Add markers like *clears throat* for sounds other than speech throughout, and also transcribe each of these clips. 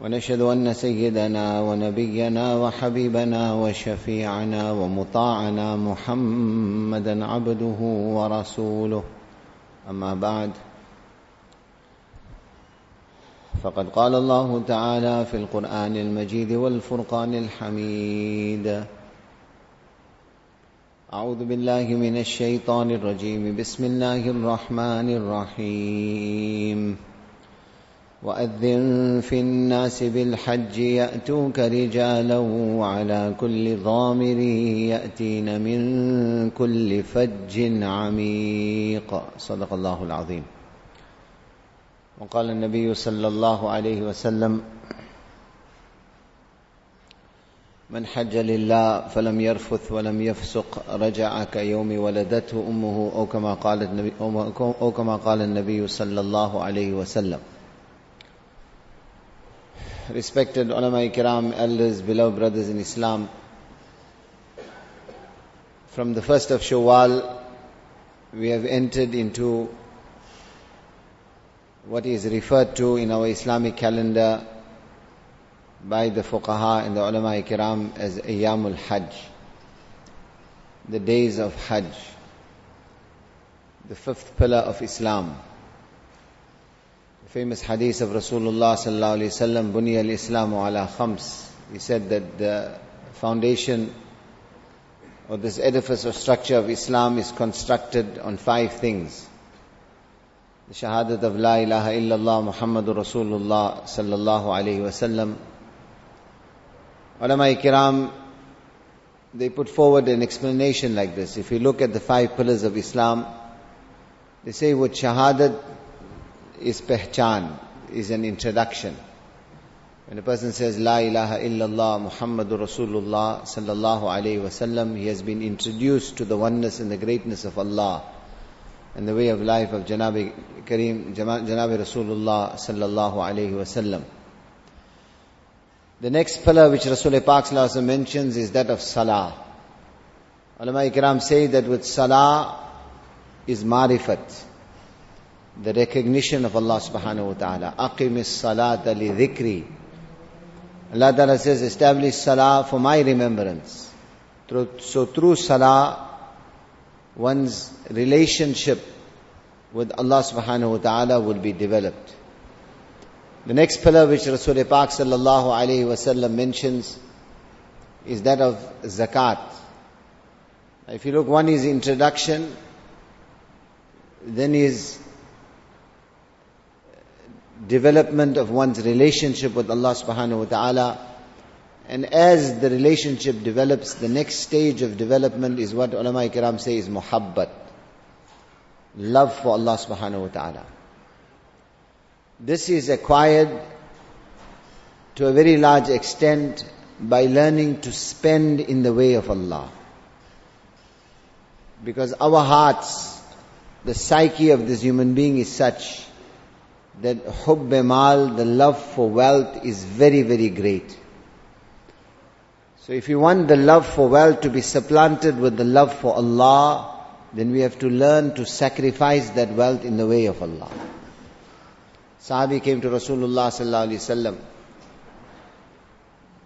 ونشهد أن سيدنا ونبينا وحبيبنا وشفيعنا ومطاعنا محمدا عبده ورسوله. أما بعد فقد قال الله تعالى في القرآن المجيد والفرقان الحميد أعوذ بالله من الشيطان الرجيم بسم الله الرحمن الرحيم. وأذن في الناس بالحج يأتوك رجالا وعلى كل ضامر يأتين من كل فج عميق. صدق الله العظيم. وقال النبي صلى الله عليه وسلم من حج لله فلم يرفث ولم يفسق رجع كيوم ولدته أمه أو كما قال النبي أو كما قال النبي صلى الله عليه وسلم. Respected ulama kiram, elders, beloved brothers in Islam, from the first of Shawwal, we have entered into what is referred to in our Islamic calendar by the fuqaha and the ulama kiram as Ayyamul Hajj, the days of Hajj, the fifth pillar of Islam famous hadith of Rasulullah sallallahu alaihi wasallam, "Bunya al-Islamu ala khams." He said that the foundation or this edifice or structure of Islam is constructed on five things: the shahadat of La ilaha illallah Muhammadur Rasulullah sallallahu alaihi wasallam. Ulama kiram, they put forward an explanation like this. If you look at the five pillars of Islam, they say what shahadat is pehchan, is an introduction. When a person says La ilaha illallah Muhammadur Rasulullah sallallahu alayhi wasallam, he has been introduced to the oneness and the greatness of Allah and the way of life of Janabi Kareem, Janabi Rasulullah sallallahu alayhi wasallam. The next pillar which Rasul Pak mentions is that of Salah. Ulama Ikram say that with Salah is marifat the recognition of Allah subhanahu wa ta'ala. Aqimis salata li dhikri. Allah ta'ala says, establish salah for my remembrance. So through salah, one's relationship with Allah subhanahu wa ta'ala will be developed. The next pillar which Rasul Pak sallallahu alayhi wasallam mentions is that of zakat. If you look, one is introduction, then is development of one's relationship with Allah subhanahu wa ta'ala. And as the relationship develops, the next stage of development is what ulama kiram say is muhabbat. Love for Allah subhanahu wa ta'ala. This is acquired to a very large extent by learning to spend in the way of Allah. Because our hearts, the psyche of this human being is such that hubb mal, the love for wealth is very, very great. So if you want the love for wealth to be supplanted with the love for Allah, then we have to learn to sacrifice that wealth in the way of Allah. Sahabi came to Rasulullah sallallahu alaihi wasallam.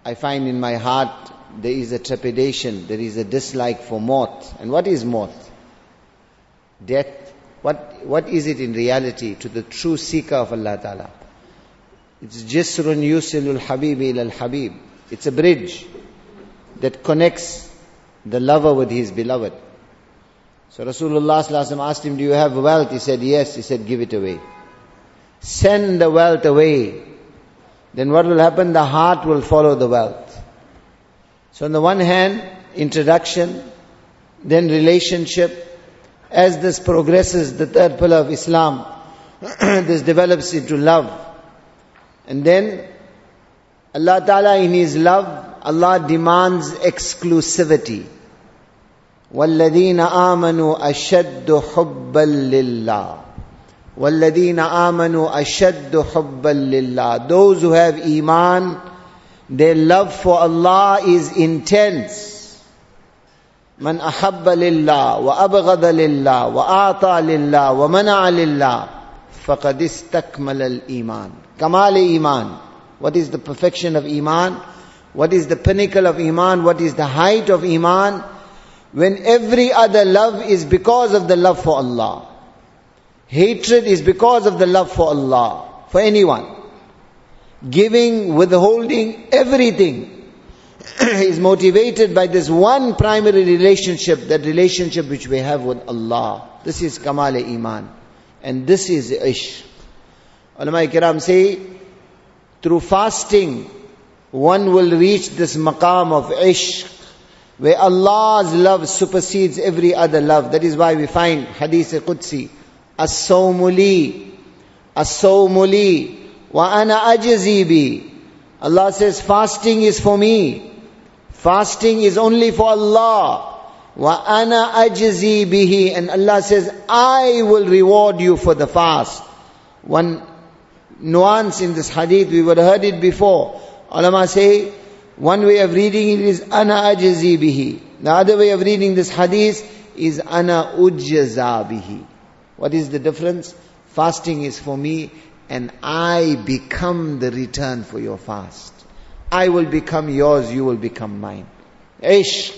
I find in my heart there is a trepidation, there is a dislike for maut. And what is maut? Death what, what is it in reality to the true seeker of Allah Ta'ala? It's jisrun yusilul habibi ilal habib. It's a bridge that connects the lover with his beloved. So Rasulullah asked him, do you have wealth? He said, yes. He said, give it away. Send the wealth away. Then what will happen? The heart will follow the wealth. So on the one hand, introduction, then relationship, as this progresses, the third pillar of Islam, *clears throat* this develops into love. And then Allah Ta'ala in His love, Allah demands exclusivity. والذين آمنوا أشد حبا لله والذين آمنوا أشد حبا لله Those who have iman, their love for Allah is intense. من أحب لله وأبغض لله وأعطى لله ومنع لله فقد استكمل الإيمان كمال إيمان What is the perfection of Iman? What is the pinnacle of Iman? What is the height of Iman? When every other love is because of the love for Allah. Hatred is because of the love for Allah, for anyone. Giving, withholding, everything *clears throat* is motivated by this one primary relationship, that relationship which we have with Allah. This is Kamal Iman. And this is Ishq. Ulama Kiram say, through fasting, one will reach this maqam of Ishq, where Allah's love supersedes every other love. That is why we find Hadith Qudsi, As-sawmuli, As-sawmuli, wa ana ajzi Allah says, fasting is for me. Fasting is only for Allah. Wa ana ajzi bihi. And Allah says, I will reward you for the fast. One nuance in this hadith, we would have heard it before. Ulama say, one way of reading it is ana ajzi bihi. The other way of reading this hadith is ana ujjaza bihi. What is the difference? Fasting is for me and I become the return for your fast. I will become yours, you will become mine. Ishq,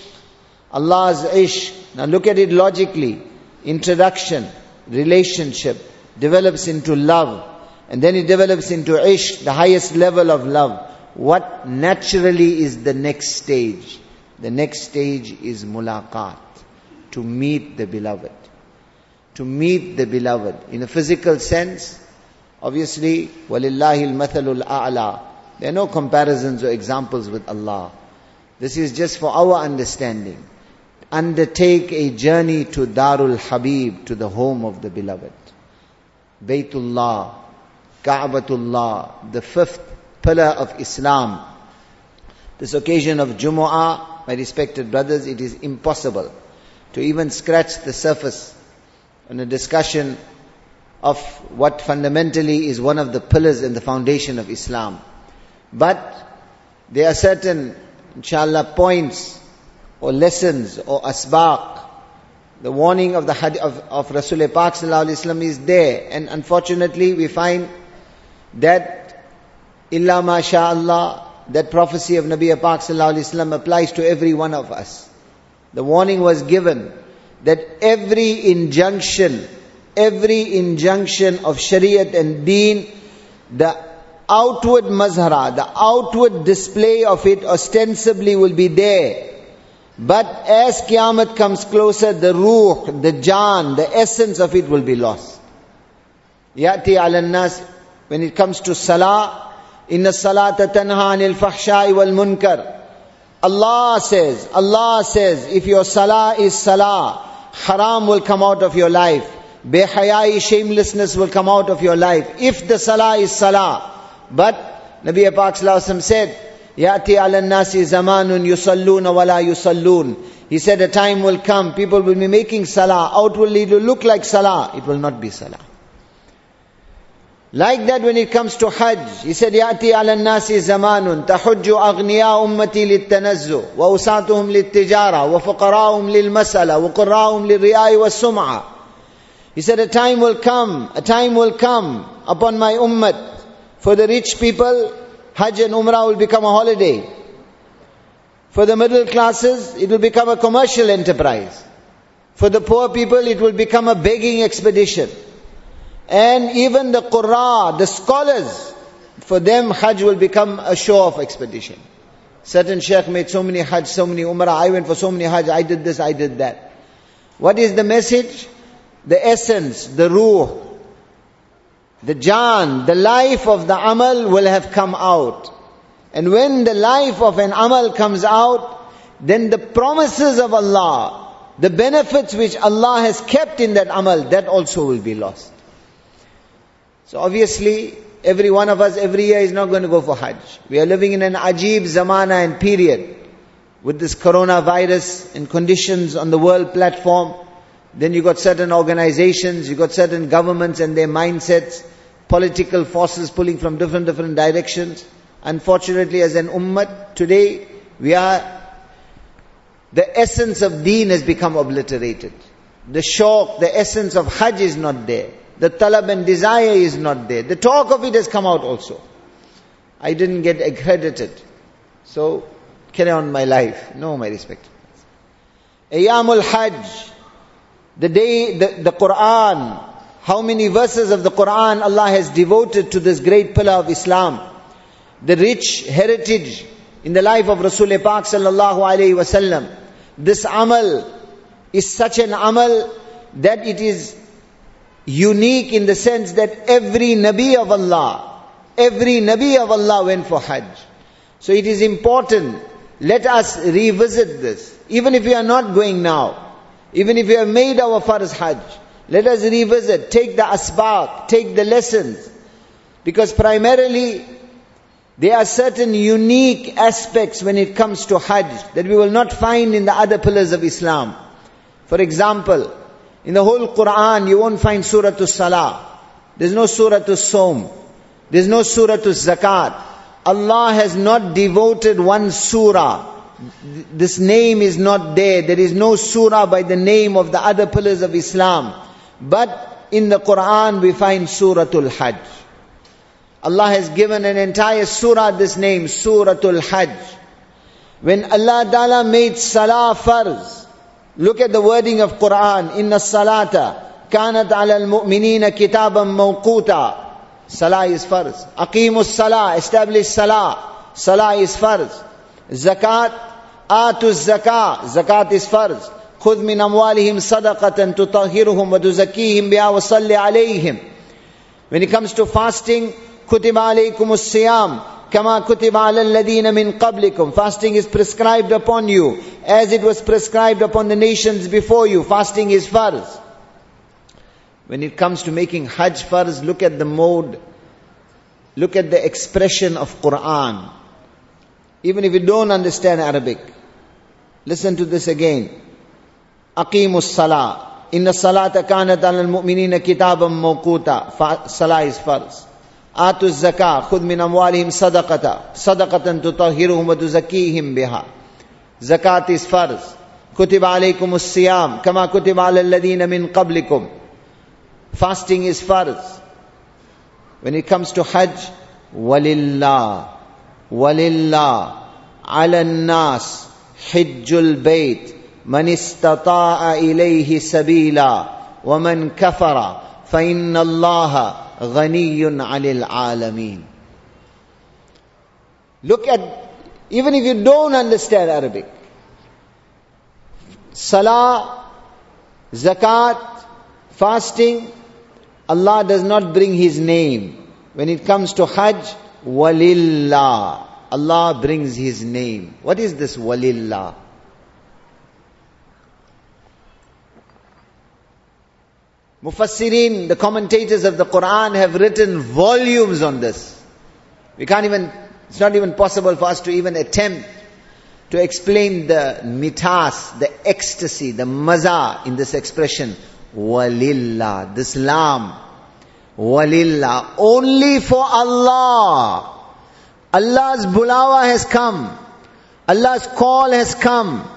Allah's ishq. Now look at it logically. Introduction, relationship, develops into love. And then it develops into ishq, the highest level of love. What naturally is the next stage? The next stage is mulaqat, to meet the beloved. To meet the beloved. In a physical sense, obviously, al-mathalul a'la there are no comparisons or examples with Allah. This is just for our understanding. Undertake a journey to Darul Habib, to the home of the beloved. Baytullah, Ka'batullah, the fifth pillar of Islam. This occasion of Jumu'ah, my respected brothers, it is impossible to even scratch the surface on a discussion of what fundamentally is one of the pillars and the foundation of Islam. But there are certain, inshallah, points or lessons or asbaq. The warning of the hadith of, of Rasulullah Pak is there. And unfortunately, we find that illa masha'Allah, that prophecy of Nabi Pak applies to every one of us. The warning was given that every injunction, every injunction of Shariat and Deen, the outward mazhara, the outward display of it ostensibly will be there. But as Qiyamah comes closer, the ruh, the jan, the essence of it will be lost. Yati ala nas, when it comes to salah, inna salata tanha anil fahshai wal munkar. Allah says, Allah says, if your salah is salah, haram will come out of your life. Behayai, shamelessness will come out of your life. If the salah is salah, but Nabi Pak said, Yati al-nasi zamanun yusallun wala yusallun. He said a time will come, people will be making salah, outwardly it will look like salah, it will not be salah. Like that when it comes to Hajj, he said, Yati al-nasi zamanun tahujju aghniya ummati littanazzu wa usatuhum littijara wa fuqara'um lilmasala wa qurra'um lirriya'i wa sum'a. He said, a time will come, a time will come upon my ummah for the rich people, Hajj and Umrah will become a holiday. For the middle classes, it will become a commercial enterprise. For the poor people, it will become a begging expedition. And even the Qurra, the scholars, for them Hajj will become a show-off expedition. Certain sheikh made so many Hajj, so many Umrah, I went for so many Hajj, I did this, I did that. What is the message? The essence, the ruh, the jan, the life of the amal will have come out. And when the life of an amal comes out, then the promises of Allah, the benefits which Allah has kept in that amal, that also will be lost. So obviously, every one of us every year is not going to go for Hajj. We are living in an ajib zamana and period. with this coronavirus and conditions on the world platform, then you got certain organizations, you got certain governments and their mindsets, political forces pulling from different, different directions. Unfortunately, as an ummah, today we are, the essence of deen has become obliterated. The shock, the essence of hajj is not there. The talab and desire is not there. The talk of it has come out also. I didn't get accredited. So, carry on my life. No, my respect. Ayyamul Hajj. The day, the, the Quran. How many verses of the Quran Allah has devoted to this great pillar of Islam. The rich heritage in the life of Rasulullah Pak sallallahu alayhi wasallam. This amal is such an amal that it is unique in the sense that every Nabi of Allah, every Nabi of Allah went for Hajj. So it is important, let us revisit this. Even if we are not going now, even if we have made our Farz Hajj, let us revisit, take the asbaq, take the lessons. Because primarily, there are certain unique aspects when it comes to Hajj that we will not find in the other pillars of Islam. For example, in the whole Quran, you won't find Surah to Salah. There's no Surah to Som. There's no Surah to Zakat. Allah has not devoted one surah. This name is not there. There is no surah by the name of the other pillars of Islam. But in the Quran we find Suratul Hajj. Allah has given an entire surah this name, Suratul Hajj. When Allah Ta'ala made Salah farz, Look at the wording of Quran. Inna salata ala al-mu'minina kitaban mawquta. Salah is farz. Aqimus salah. Establish salah. Salah is farz. Zakat. Atuz zakah. Zakat is farz. خذ من أموالهم صدقة تطهرهم وتزكيهم بها وصل عليهم. When it comes to fasting, كتب عليكم الصيام Kama kutiba ala alladhina min qablikum. Fasting is prescribed upon you as it was prescribed upon the nations before you. Fasting is farz. When it comes to making Hajj farz, look at the mode, look at the expression of Quran. Even if you don't understand Arabic, listen to this again. Aqimus salah. Inna salata kanat al mu'minina kitaban mawquta. Salah is farz. آتوا الزكاة خذ من أموالهم صدقة صدقة تطهرهم وتزكيهم بها زكاة is فرض كتب عليكم الصيام كما كتب على الذين من قبلكم fasting is فرض when it comes to Hajj ولله ولله على الناس حج البيت من استطاع إليه سبيلا ومن كفر فإن الله غني عن العالمين Look at, even if you don't understand Arabic, Salah, Zakat, fasting, Allah does not bring His name. When it comes to Hajj, Walillah. Allah brings His name. What is this Walillah? Mufassirin, the commentators of the Quran have written volumes on this. We can't even, it's not even possible for us to even attempt to explain the mitas, the ecstasy, the maza in this expression. Walillah, this lam. Walillah, only for Allah. Allah's bulawa has come. Allah's call has come.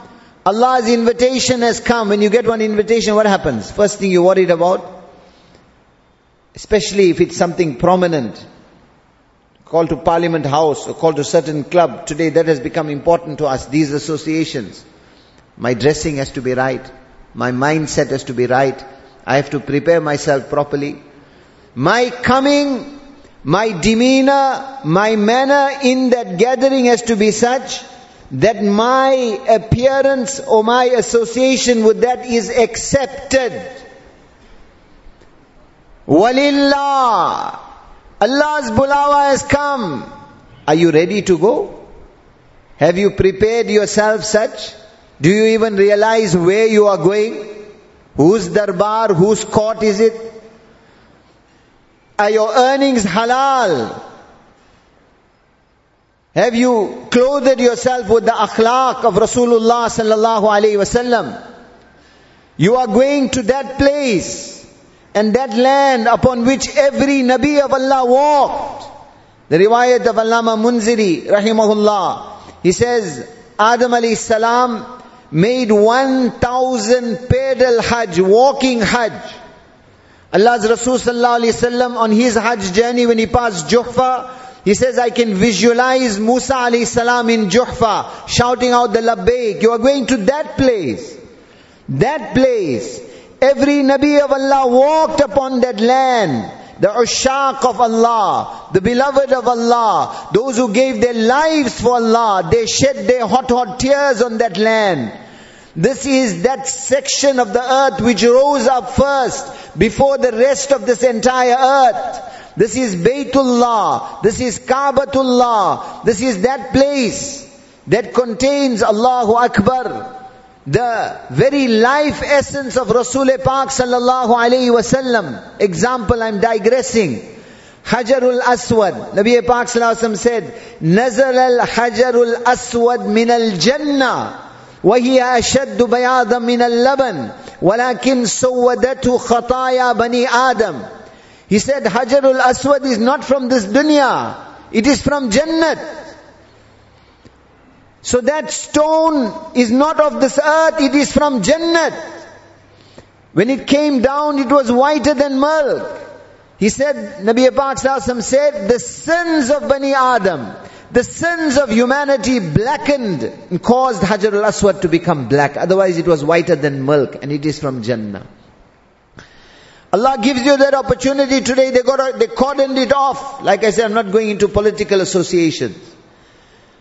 Allah's invitation has come. When you get one invitation, what happens? First thing you're worried about, especially if it's something prominent, call to Parliament House or call to certain club. Today that has become important to us, these associations. My dressing has to be right. My mindset has to be right. I have to prepare myself properly. My coming, my demeanor, my manner in that gathering has to be such that my appearance or my association with that is accepted. Walillah. Allah's bulawa has come. Are you ready to go? Have you prepared yourself such? Do you even realize where you are going? Whose darbar, whose court is it? Are your earnings halal? Have you clothed yourself with the akhlaq of Rasulullah sallallahu alaihi wasallam? You are going to that place and that land upon which every Nabi of Allah walked. The riwayat of Allama Munziri, rahimahullah, he says, Adam alayhi salam made 1000 pedal hajj, walking hajj. Allah's Rasul sallallahu on his hajj journey when he passed Juhfa, he says, I can visualize Musa alayhi salam in Juhfa shouting out the labbaik. You are going to that place. That place. Every Nabi of Allah walked upon that land. The ushaq of Allah, the beloved of Allah, those who gave their lives for Allah, they shed their hot, hot tears on that land. This is that section of the earth which rose up first before the rest of this entire earth. This is Baytullah. This is Kaabatullah. This is that place that contains Allahu Akbar. The very life essence of Rasul Pak sallallahu alayhi wasallam. Example, I'm digressing. Hajarul Aswad. Nabi Pak sallallahu alayhi wasallam said, Nazal al Hajarul Aswad min al Jannah. وهي أشد بياضا من اللبن ولكن سودته خطايا بني آدم He said Hajarul Aswad is not from this dunya. It is from Jannat. So that stone is not of this earth, it is from Jannat. When it came down, it was whiter than milk. He said, Nabi Pak said, the sins of Bani Adam, the sins of humanity blackened and caused Hajar al-Aswad to become black. Otherwise it was whiter than milk and it is from Jannah. Allah gives you that opportunity today, they got, they cordoned it off. Like I said, I'm not going into political associations.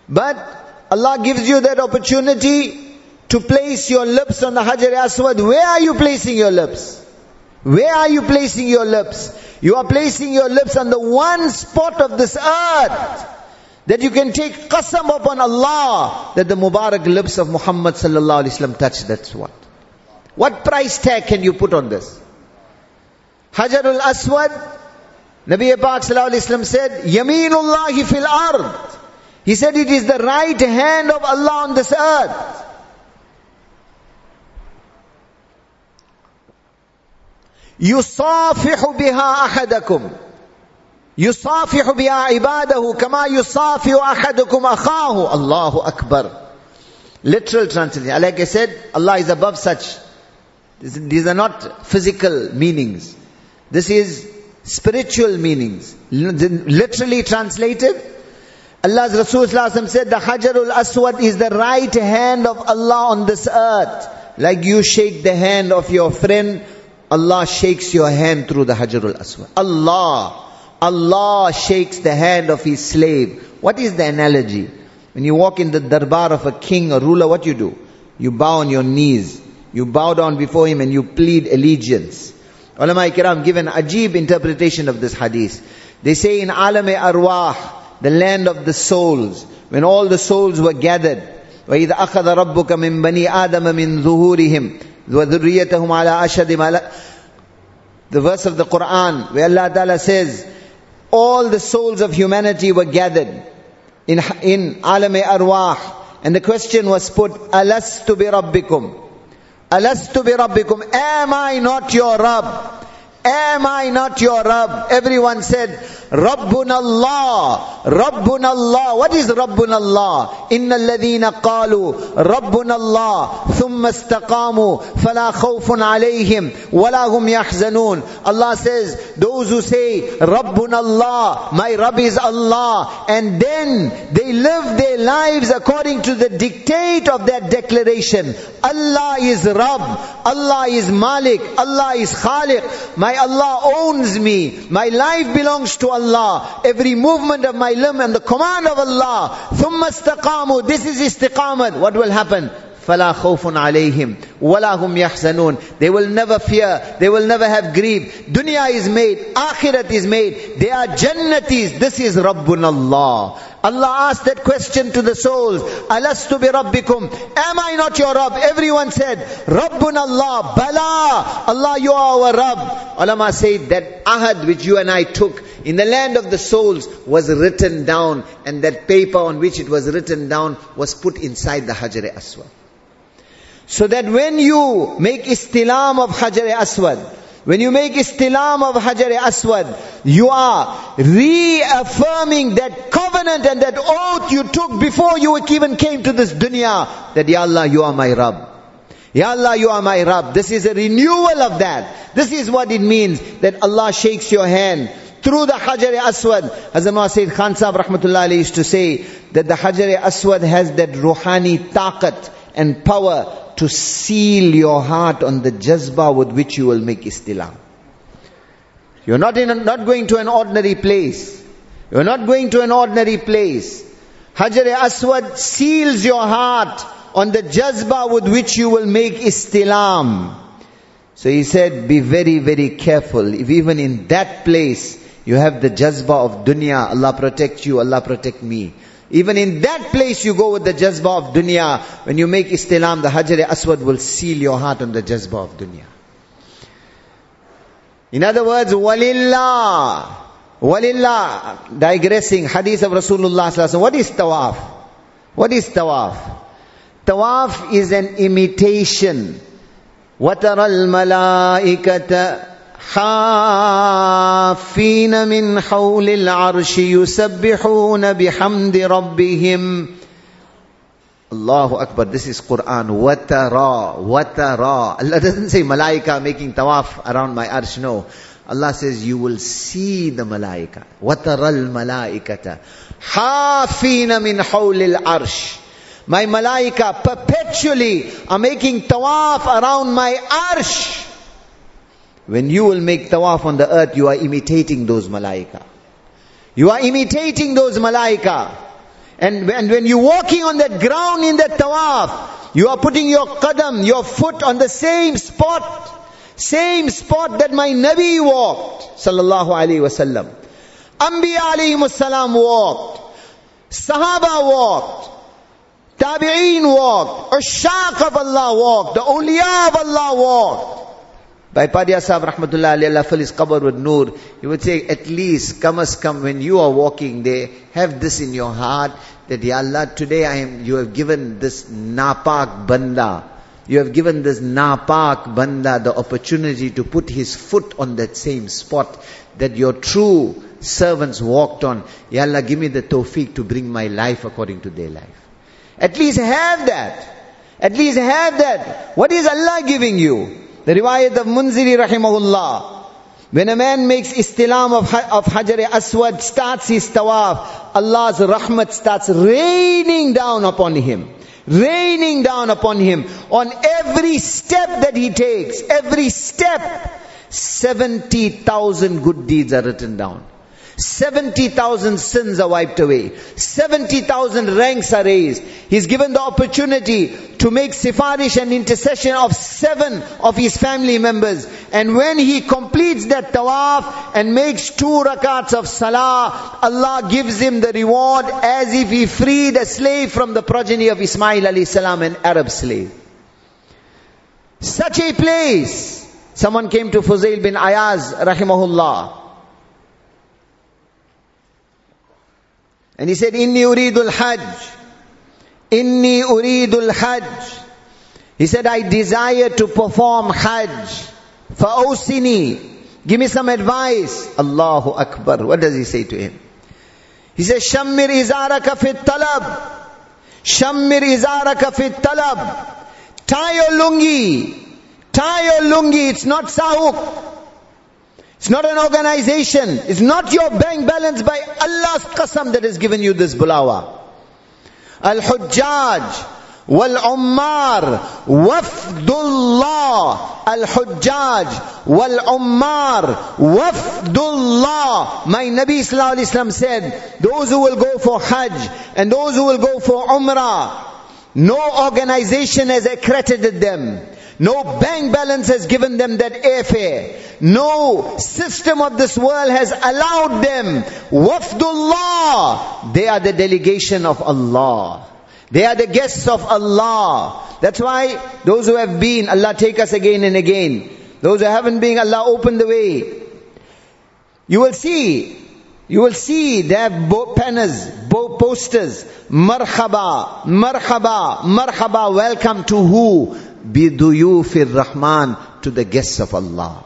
But Allah gives you that opportunity to place your lips on the Hajar Aswad. Where are you placing your lips? Where are you placing your lips? You are placing your lips on the one spot of this earth that you can take qasam upon Allah that the Mubarak lips of Muhammad sallallahu alaihi wasallam touch. That's what. What price tag can you put on this? Hajarul Aswad, Nabi Pak sallallahu alaihi wasallam said, Yameenullahi fil ard. He said it is the right hand of Allah on this earth. يصافح بها أحدكم يصافح بها عباده كما يصافح أحدكم أخاه الله أكبر literal translation like I said Allah is above such these are not physical meanings this is spiritual meanings literally translated Allah's Rasul said the Hajarul Aswad is the right hand of Allah on this earth like you shake the hand of your friend Allah shakes your hand through the Hajarul Aswad Allah Allah shakes the hand of his slave. What is the analogy? When you walk in the darbar of a king or ruler, what you do? You bow on your knees. You bow down before him and you plead allegiance. Ulama kiram give an ajib interpretation of this hadith. They say in alam arwah, the land of the souls, when all the souls were gathered, وَإِذَا أَخَذَ رَبُّكَ مِن بَنِي آدَمَ مِن ظُهُورِهِمْ وَذُرِّيَّتَهُمْ عَلَى أَشَدِ The verse of the Quran, where Allah Ta'ala says, all the souls of humanity were gathered in, in alam arwah. And the question was put, Alastu bi rabbikum? Alastu bi rabbikum? Am I not your Rabb? Am I not your Rabb? Everyone said, Rabbun Allah. Rabbun Allah. What is Rabbun Allah? Inna alladhina qalu Rabbun Allah. Thumma istaqamu. Fala khawfun alayhim. Wala hum yahzanun. Allah says, those who say, Rabbun Allah. My Rabb is Allah. And then they live their lives according to the dictate of that declaration. Allah is Rabb. Allah is Malik. Allah is Khaliq. My Allah owns me. My life belongs to Allah. Every movement of my limb and the command of Allah. ثُمَّ اسْتَقَامُوا This is istiqamat. What will happen? فَلَا خَوْفٌ عَلَيْهِمْ وَلَا هُمْ يَحْزَنُونَ They will never fear. They will never have grief. Dunya is made. Akhirat is made. They are jannatis. This is Rabbun Allah. Allah asked that question to the souls. Alastu bi rabbikum. Am I not your Rabb? Everyone said, Rabbun Allah. Bala. Allah, you are our Rabb. Ulama said that ahad which you and I took in the land of the souls was written down and that paper on which it was written down was put inside the Hajar Aswad. So that when you make istilam of Hajar Aswad, when you make istilam of Hajar Aswad, you are reaffirming that covenant and that oath you took before you even came to this dunya, that Ya Allah, you are my Rabb. Ya Allah, you are my Rabb. This is a renewal of that. This is what it means, that Allah shakes your hand through the Hajar Aswad. As Imam Sayyid Khan Sahib Rahmatullah used to say, that the Hajar Aswad has that ruhani taqat and power to seal your heart on the jazba with which you will make istilam. You're not, in a, not going to an ordinary place. You're not going to an ordinary place. Hajar Aswad seals your heart on the jazba with which you will make istilam. So he said, be very, very careful. If even in that place you have the jazba of dunya, Allah protect you, Allah protect me. Even in that place you go with the jazba of dunya. When you make istilam, the Hajar Aswad will seal your heart on the jazba of dunya. In other words, walillah. Walillah. Digressing, hadith of Rasulullah What is tawaf? What is tawaf? Tawaf is an imitation. وَتَرَى الْمَلَائِكَةَ حافين من حول العرش يسبحون بحمد ربهم Allahu Akbar, this is Quran. Watara, watara. Allah doesn't say malaika making tawaf around my arsh, no. Allah says you will see the malaika. Al malaikata. Hafina min hawlil arsh. My malaika perpetually are making tawaf around my arsh. When you will make tawaf on the earth, you are imitating those malaika. You are imitating those malaika. And, and when you're walking on that ground in that tawaf, you are putting your qadam, your foot on the same spot. Same spot that my Nabi walked. Sallallahu alayhi wasallam. Anbiya alayhi salam walked. Sahaba walked. Tabi'een walked. Ushaq of Allah walked. The awliya of Allah walked. By Padia Sahib Rahmatullah Allah fill his qabr with nur. He would say, at least, come as come when you are walking there, have this in your heart, that Ya Allah, today I am, you have given this napak banda, you have given this napak banda the opportunity to put his foot on that same spot that your true servants walked on. Ya Allah, give me the tawfiq to bring my life according to their life. At least have that. At least have that. What is Allah giving you? The riwayat of Munziri rahimahullah. When a man makes istilam of, of Hajar Aswad, starts his tawaf, Allah's rahmat starts raining down upon him. Raining down upon him. On every step that he takes, every step, 70,000 good deeds are written down. 70,000 sins are wiped away. 70,000 ranks are raised. He's given the opportunity to make sifarish and intercession of seven of his family members. And when he completes that tawaf and makes two rakats of salah, Allah gives him the reward as if he freed a slave from the progeny of Ismail alayhi salam, an Arab slave. Such a place. Someone came to Fuzail bin Ayaz, rahimahullah. And he said, Inni uridul hajj. Inni uridul hajj. He said, I desire to perform hajj. Fa'osini. Give me some advice. Allahu Akbar. What does he say to him? He says, Shammir izaraka fit talab. Shammir izaraka fit talab. Tie your lungi. Tie your lungi. It's not SAHUC. It's not an organization. It's not your bank balance by Allah's qasam that has given you this bulawa. Al-Hujjaj wal-Ummar wafdullah Al-Hujjaj wal-Ummar wafdullah My Nabi Sallallahu Alaihi Wasallam said, those who will go for Hajj and those who will go for Umrah, no organization has accredited them. No bank balance has given them that airfare. No system of this world has allowed them. Wafdullah. They are the delegation of Allah. They are the guests of Allah. That's why those who have been, Allah take us again and again. Those who haven't been, Allah open the way. You will see, you will see they have bo- banners, bo- posters, marhaba, marhaba, marhaba, welcome to who? Biduyufir Rahman, to the guests of Allah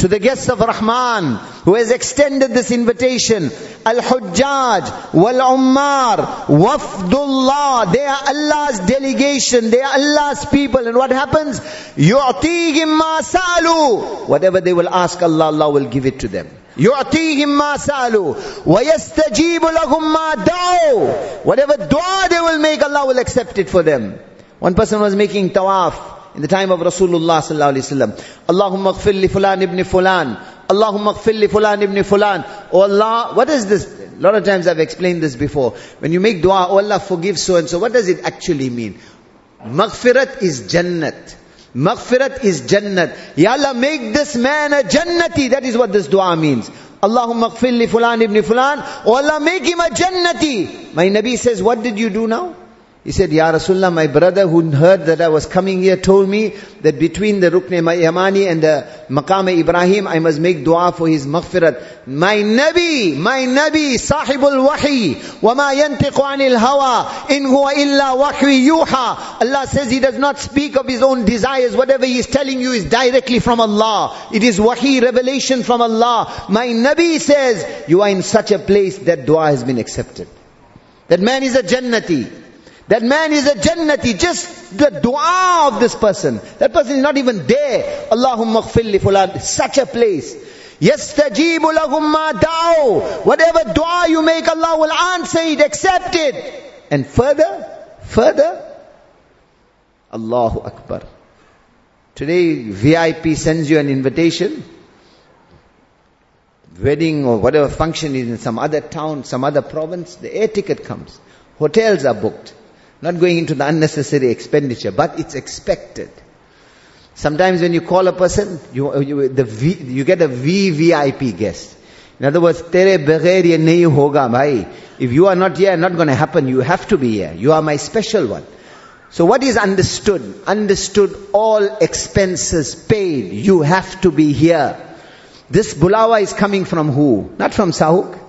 to the guests of Rahman who has extended this invitation. Al-Hujjaj, Wal-Ummar, Wafdullah, they are Allah's delegation, they are Allah's people. And what happens? يُعْطِيهِمْ مَا سَأَلُوا Whatever they will ask Allah, Allah will give it to them. يُعْطِيهِمْ مَا سَأَلُوا وَيَسْتَجِيبُ لَهُمْ مَا دَعُوا Whatever dua they will make, Allah will accept it for them. One person was making tawaf in the time of Rasulullah sallallahu alaihi wasallam. Allahumma gfir li fulan ibn fulan. Allahumma gfir li fulan ibn fulan. Oh Allah, what is this? A lot of times I've explained this before. When you make dua, oh Allah forgive so and so, what does it actually mean? Maghfirat is Jannat. Maghfirat is Jannat. Ya Allah, make this man a Jannati. That is what this dua means. Allahumma gfir li fulan ibn fulan. Oh Allah, make him a Jannati. My Nabi says, what did you do now? He said, Ya Rasulullah, my brother who heard that I was coming here told me that between the Rukne Yamani and the Maqam Ibrahim, I must make dua for his maghfirat. My Nabi, my Nabi, Sahibul Wahi, وَمَا يَنْتِقُ عَنِ الْهَوَىٰ إِنْ هُوَ إِلَّا وَحْوِ يُوحَى Allah says He does not speak of His own desires. Whatever He is telling you is directly from Allah. It is wahi, revelation from Allah. My Nabi says, you are in such a place that dua has been accepted. That man is a Jannati. That man is a Jannati, just the dua of this person. That person is not even there. Allahumma khfir fulan, such a place. يَسْتَجِيبُ لَهُمْ مَا دَعُوا Whatever dua you make, Allah will answer it, accept it. And further, further, Allahu Akbar. Today, VIP sends you an invitation. Wedding or whatever function is in some other town, some other province, the air ticket comes. Hotels are booked. Not going into the unnecessary expenditure, but it's expected. Sometimes when you call a person, you, you, the v, you get a VVIP guest. In other words, tere baghair ye nahi hoga bhai. If you are not here, not going to happen. You have to be here. You are my special one. So what is understood? Understood all expenses paid. You have to be here. This bulawa is coming from who? Not from SAHUC.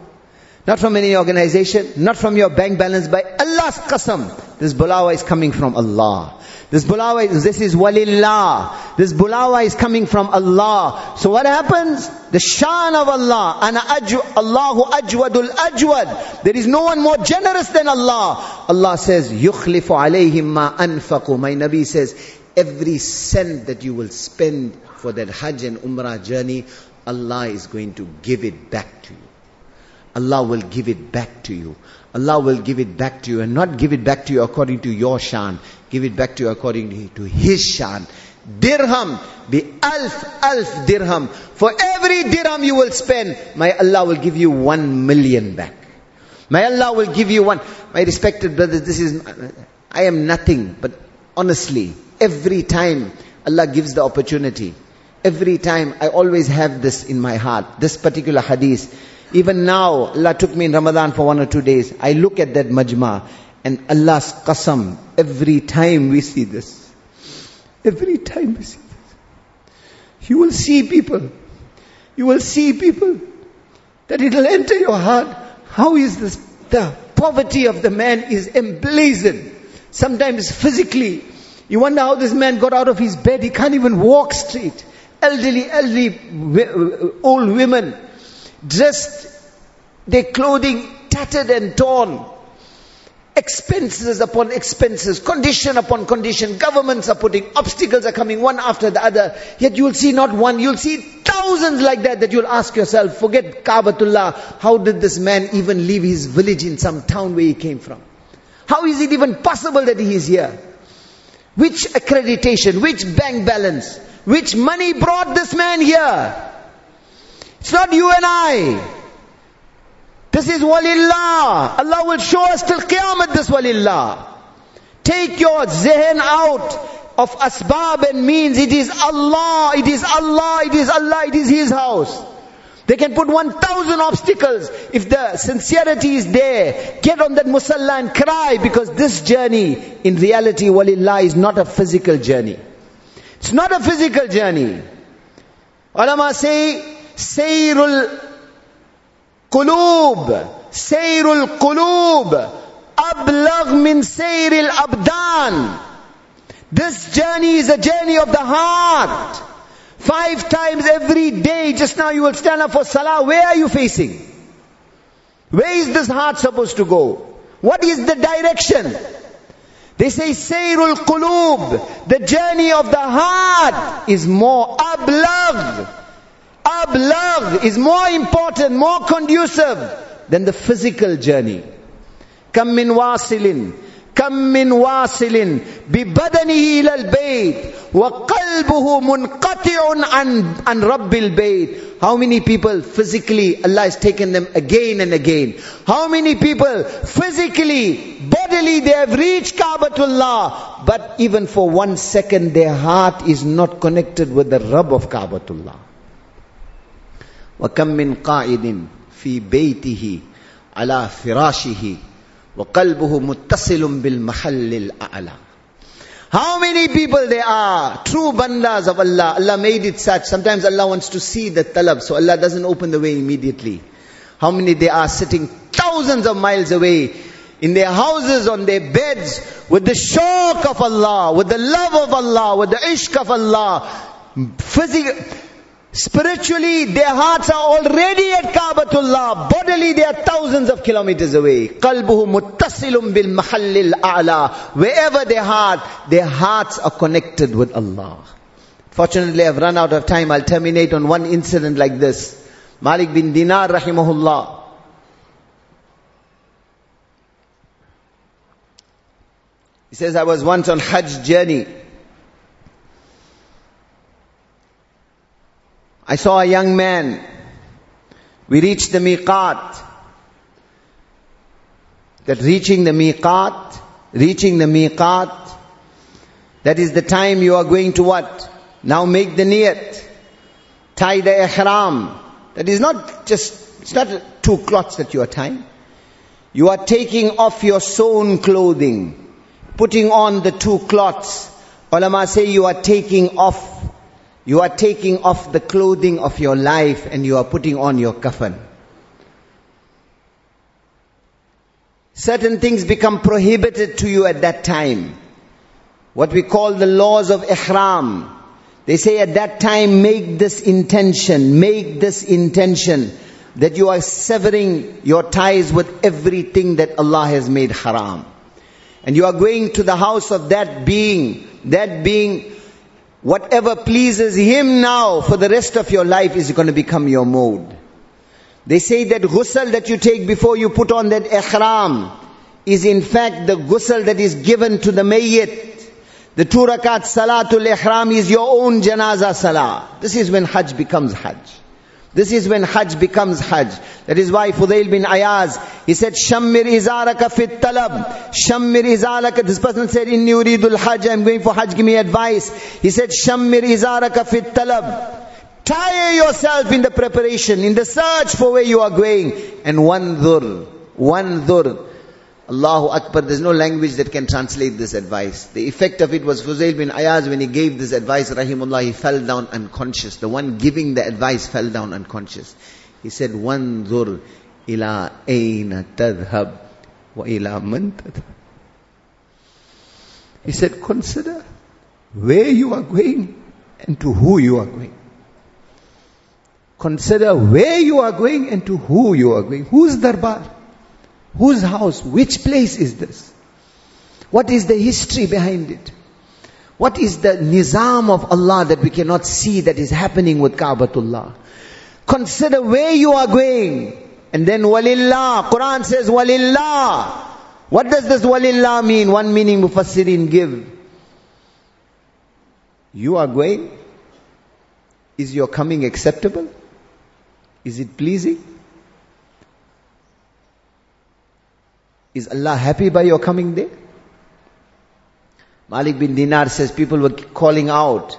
Not from any organization, not from your bank balance, by Allah's qasam. This bulawa is coming from Allah. This bulawa is, this is walillah. This bulawa is coming from Allah. So what happens? The shan of Allah. Ana ajw, Allahu ajwadul ajwad. There is no one more generous than Allah. Allah says, yukhlifu alayhim ma anfaqu. My Nabi says, every cent that you will spend for that Hajj and Umrah journey, Allah is going to give it back to you. Allah will give it back to you. Allah will give it back to you and not give it back to you according to your shan. Give it back to you according to His shan. Dirham, be alf, alf dirham. For every dirham you will spend, my Allah will give you one million back. My Allah will give you one. My respected brothers, this is, I am nothing, but honestly, every time Allah gives the opportunity, every time I always have this in my heart, this particular hadith, even now, Allah took me in Ramadan for one or two days. I look at that majma and Allah's qasam, every time we see this. Every time we see this. You will see people. You will see people. That it will enter your heart. How is this? The poverty of the man is emblazoned. Sometimes physically. You wonder how this man got out of his bed. He can't even walk straight. Elderly, elderly, old women dressed, their clothing tattered and torn. Expenses upon expenses, condition upon condition, governments are putting, obstacles are coming one after the other. Yet you'll see not one, you'll see thousands like that that you'll ask yourself, forget Kaabatullah, how did this man even leave his village in some town where he came from? How is it even possible that he is here? Which accreditation, which bank balance, which money brought this man here? It's not you and I. This is walillah. Allah will show us till qiyamah this walillah. Take your zehen out. of asbab and means, it is Allah, it is Allah, it is Allah, it is His house. They can put 1,000 obstacles. If the sincerity is there, get on that musalla and cry because this journey, in reality, walillah, is not a physical journey. It's not a physical journey. Ulama say, Sayrul Qulub, Sayrul Qulub, Ablag min Sayril Abdan. This journey is a journey of the heart. Five times every day, just now you will stand up for salah. Where are you facing? Where is this heart supposed to go? What is the direction? They say Sayrul Qulub, the journey of the heart is more ablag. Ablag is more important, more conducive than the physical journey. Kam min wasilin. كم من واصل ببدنه إلى البيت وقلبه منقطع عن عن رب البيت How many people physically Allah has taken them again and again? How many people physically, bodily they have reached Kaabatullah, but even for one second their heart is not connected with the Rabb of Kaabatullah. وكم من في بيته على فراشه وقلبه متصل بالمحل الأعلى How many people there are, true bandas of Allah. Allah made it such. Sometimes Allah wants to see the talab, so Allah doesn't open the way immediately. How many they are sitting thousands of miles away, in their houses, on their beds, with the shauq of Allah, with the love of Allah, with the ishq of Allah, physical, Spiritually, their hearts are already at Kaabatullah. Bodily, they are thousands of kilometers away. قَلْبُهُ مُتَّصِلٌ بِالْمَحَلِّ الْأَعْلَى Wherever their heart, their hearts are connected with Allah. Fortunately, I've run out of time. I'll terminate on one incident like this. Malik bin Dinar rahimahullah. He says, I was once on Hajj journey. I saw a young man. We reached the miqat. That reaching the miqat, reaching the miqat, that is the time you are going to what? Now make the niyat. Tie the ihram. That is not just, it's not two cloths that you are tying. You are taking off your sewn clothing, putting on the two cloths. Ulama say you are taking off you are taking off the clothing of your life and you are putting on your kafan. Certain things become prohibited to you at that time. What we call the laws of ihram. They say at that time, make this intention, make this intention that you are severing your ties with everything that Allah has made haram. And you are going to the house of that being, that being Whatever pleases Him now for the rest of your life is going to become your mode. They say that ghusl that you take before you put on that ihram is in fact the ghusl that is given to the mayyit. The two rakat salatul ihram is your own janaza salah. This is when hajj becomes hajj. This is when Hajj becomes Hajj. That is why Fudail bin Ayaz, he said, Shammir izaraka fit talab. Shammir izaraka. This person said, Inni uridul Hajj, I'm going for Hajj, give me advice. He said, Shammir izaraka fit talab. Tire yourself in the preparation, in the search for where you are going. And one dhur, one dhur. Allahu Akbar, there's no language that can translate this advice. The effect of it was Fuzail bin Ayaz when he gave this advice, Rahimullah, he fell down unconscious. The one giving the advice fell down unconscious. He said, وَانظُرْ ila أَيْنَ تَذْهَبْ وَإِلَى مَنْ تَذْهَبْ He said, consider where you are going and to who you are going. Consider where you are going and to who you are going. Whose darbar? Whose house? Which place is this? What is the history behind it? What is the nizam of Allah that we cannot see that is happening with Kaabatullah? Consider where you are going. And then walillah. Quran says walillah. What does this walillah mean? One meaning Mufassirin give. You are going. Is your coming acceptable? Is it pleasing? Is Allah happy by your coming there? Malik bin Dinar says people were calling out.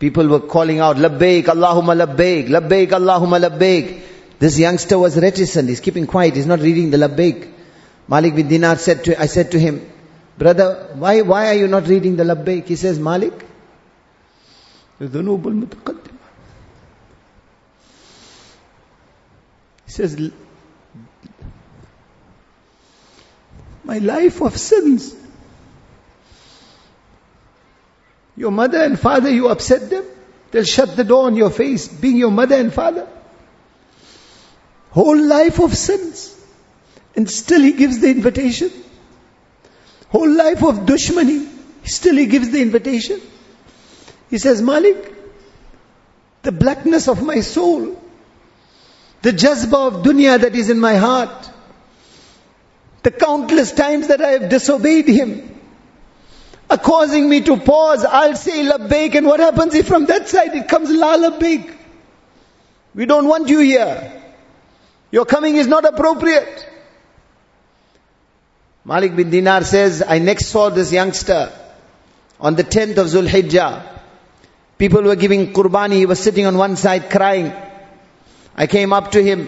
People were calling out, Labbaik, Allahumma Labbaik, Labbaik, Allahumma Labbaik. This youngster was reticent. He's keeping quiet. He's not reading the Labbaik. Malik bin Dinar said to, I said to him, brother, why, why are you not reading the Labbaik? He says, Malik. He says, my life of sins. Your mother and father, you upset them. They'll shut the door on your face, being your mother and father. Whole life of sins. And still he gives the invitation. Whole life of dushmani. Still he gives the invitation. He says, Malik, the blackness of my soul, the jazba of dunya that is in my heart, the countless times that I have disobeyed him, are causing me to pause. I'll say labbaik and what happens if from that side it comes la labbaik? We don't want you here. Your coming is not appropriate. Malik bin Dinar says, I next saw this youngster on the 10th of Zulhijjah. People were giving qurbani. He was sitting on one side crying. I came up to him.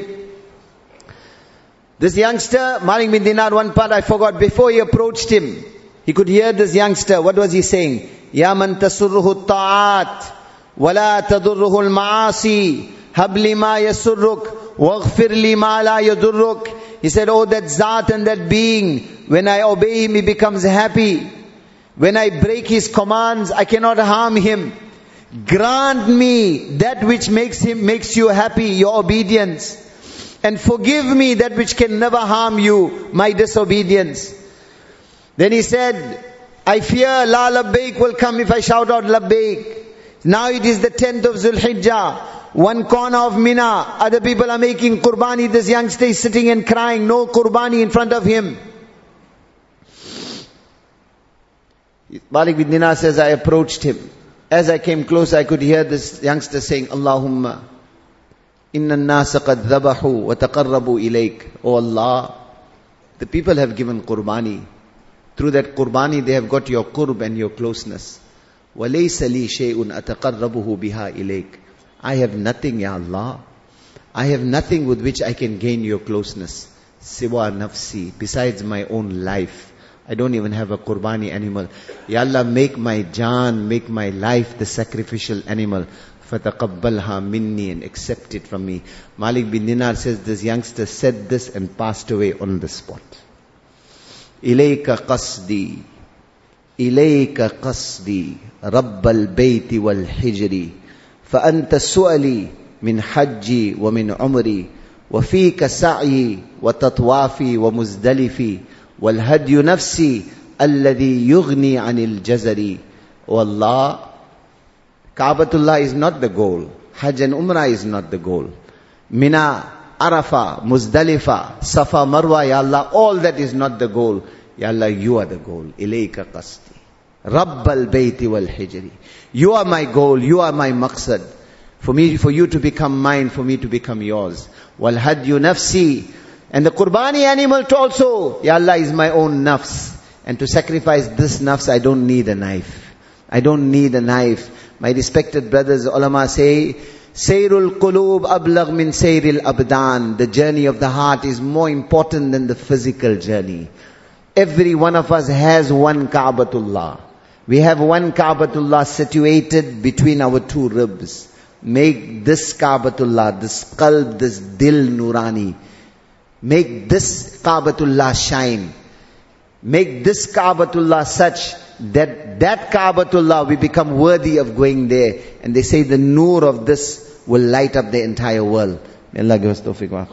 This youngster, Malik bin Dinar, one part I forgot, before he approached him, he could hear this youngster. What was he saying? Ya man tasurruhu ta'at, wala tadurruhu al-ma'asi, habli ma yasurruk, waghfir li ma la yadurruk. He said, oh that Zat and that being, when I obey him, he becomes happy. When I break his commands, I cannot harm him. Grant me that which makes him, makes you happy, your obedience. And forgive me that which can never harm you, my disobedience. Then he said, I fear La Labbaik will come if I shout out Labbaik. Now it is the 10th of Zulhijjah. One corner of Mina, other people are making qurbani. This youngster is sitting and crying, no qurbani in front of him. Malik bin Dinar says, I approached him. As I came close, I could hear this youngster saying, Allahumma, inna nasa qad dhabahu wa taqarrabu ilayk. Oh Allah, the people have given qurbani. Through that qurbani, they have got your qurb and your closeness. وَلَيْسَ لِي شَيْءٌ أَتَقَرَّبُهُ بِهَا إِلَيْكَ I have nothing, Ya Allah. I have nothing with which I can gain your closeness. Siwa nafsi, besides my own life. I don't even have a qurbani animal. Ya Allah, make my jaan, make my life the sacrificial animal. فَتَقَبَّلْهَا minni and accept it from me. Malik bin Dinar says this youngster said this and passed away on the spot. إليك قصدي. إليك قصدي. رب البيت والحجر. فأنت سؤلي من حجي ومن عمري. وفيك سعي وتطوافي ومزدلفي. والهدي نفسي الذي يغني عن الجزر. والله Kaabatullah is not the goal. Hajj and Umrah is not the goal. Mina Arafah, Muzdalifa, Safa, Marwa, Ya Allah, all that is not the goal. Ya Allah, you are the goal. Ilayka qasti. Rabbal bayti wal hijri. You are my goal, you are my maqsad. For me, for you to become mine, for me to become yours. Wal hadyu nafsi. And the qurbani animal to also, Ya Allah is my own nafs. And to sacrifice this nafs, I don't need a knife. I don't need a knife. My respected brothers, ulama say, Sayrul qulub ablag min sayril abdan. The journey of the heart is more important than the physical journey. Every one of us has one Kaabatullah. We have one Kaabatullah situated between our two ribs. Make this Kaabatullah, this qalb, this dil nurani. Make this Kaabatullah shine. Make this Kaabatullah such that that Kaabatullah we become worthy of going there. And they say the nur of this will light up the entire world. May Allah give us tawfiq wa